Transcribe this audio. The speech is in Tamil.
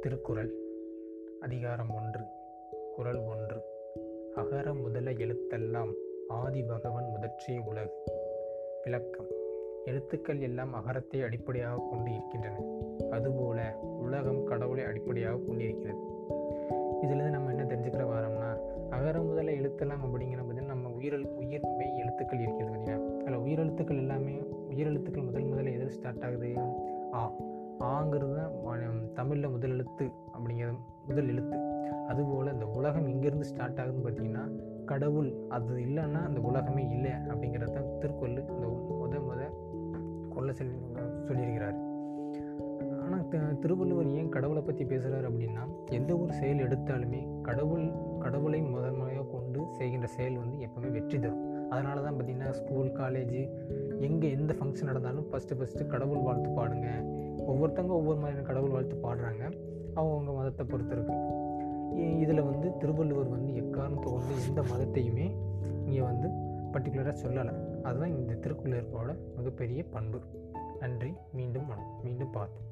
திருக்குறள். அதிகாரம் ஒன்று. குறள் ஒன்று. அகர முதல எழுத்தெல்லாம் ஆதி பகவன் முதற்றே உலகு. விளக்கம். எழுத்துக்கள் எல்லாம் அகரத்தை அடிப்படையாக கொண்டு இருக்கின்றன. அதுபோல உலகம் கடவுளை அடிப்படையாக கொண்டிருக்கிறது. இதுலேருந்து நம்ம என்ன தெரிஞ்சுக்கிற வாரம்னா அகர முதல எழுத்தெல்லாம் அப்படிங்கிற பார்த்தீங்கன்னா நம்ம உயிரெழு உயிர் மெய் எழுத்துக்கள் இருக்கிறது பார்த்தீங்கன்னா அதில் உயிரெழுத்துக்கள் எல்லாமே உயிரெழுத்துக்கள் முதல் முதல்ல எதில் ஸ்டார்ட் ஆகுது? ஆ ஆங்கிறது தான் தமிழில் முதல் எழுத்து அப்படிங்கிறது முதல் எழுத்து. அதுபோல் இந்த உலகம் இங்கேருந்து ஸ்டார்ட் ஆகுதுன்னு பார்த்தீங்கன்னா கடவுள் அது இல்லைன்னா அந்த உலகமே இல்லை அப்படிங்கிறது தான் திருக்குறள் இந்த முத முத கொள்ள சொல்லி சொல்லியிருக்கிறார். ஆனால் திருவள்ளுவர் ஏன் கடவுளை பற்றி பேசுகிறார் அப்படின்னா எந்த ஒரு செயல் எடுத்தாலுமே கடவுள் கடவுளை முதன்மையாக கொண்டு செய்கின்ற செயல் வந்து எப்போவுமே வெற்றி தரும். அதனால தான் பார்த்திங்கன்னா ஸ்கூல் காலேஜு எங்கே எந்த ஃபங்க்ஷன் நடந்தாலும் ஃபஸ்ட்டு ஃபஸ்ட்டு கடவுள் வாழ்த்து பாடுங்க. ஒவ்வொருத்தவங்க ஒவ்வொரு மாதிரியான கடவுள் வாழ்த்து பாடுறாங்க. அவங்கவுங்க மதத்தை பொறுத்து இருக்கு. இதில் வந்து திருவள்ளுவர் வந்து எக்காரணத்தை கொண்டு எந்த மதத்தையுமே இங்கே வந்து பர்டிகுலராக சொல்லலை. அதுதான் இந்த திருக்குறளோட மிகப்பெரிய பண்பு. நன்றி. மீண்டும் மீண்டும் பார்ப்போம்.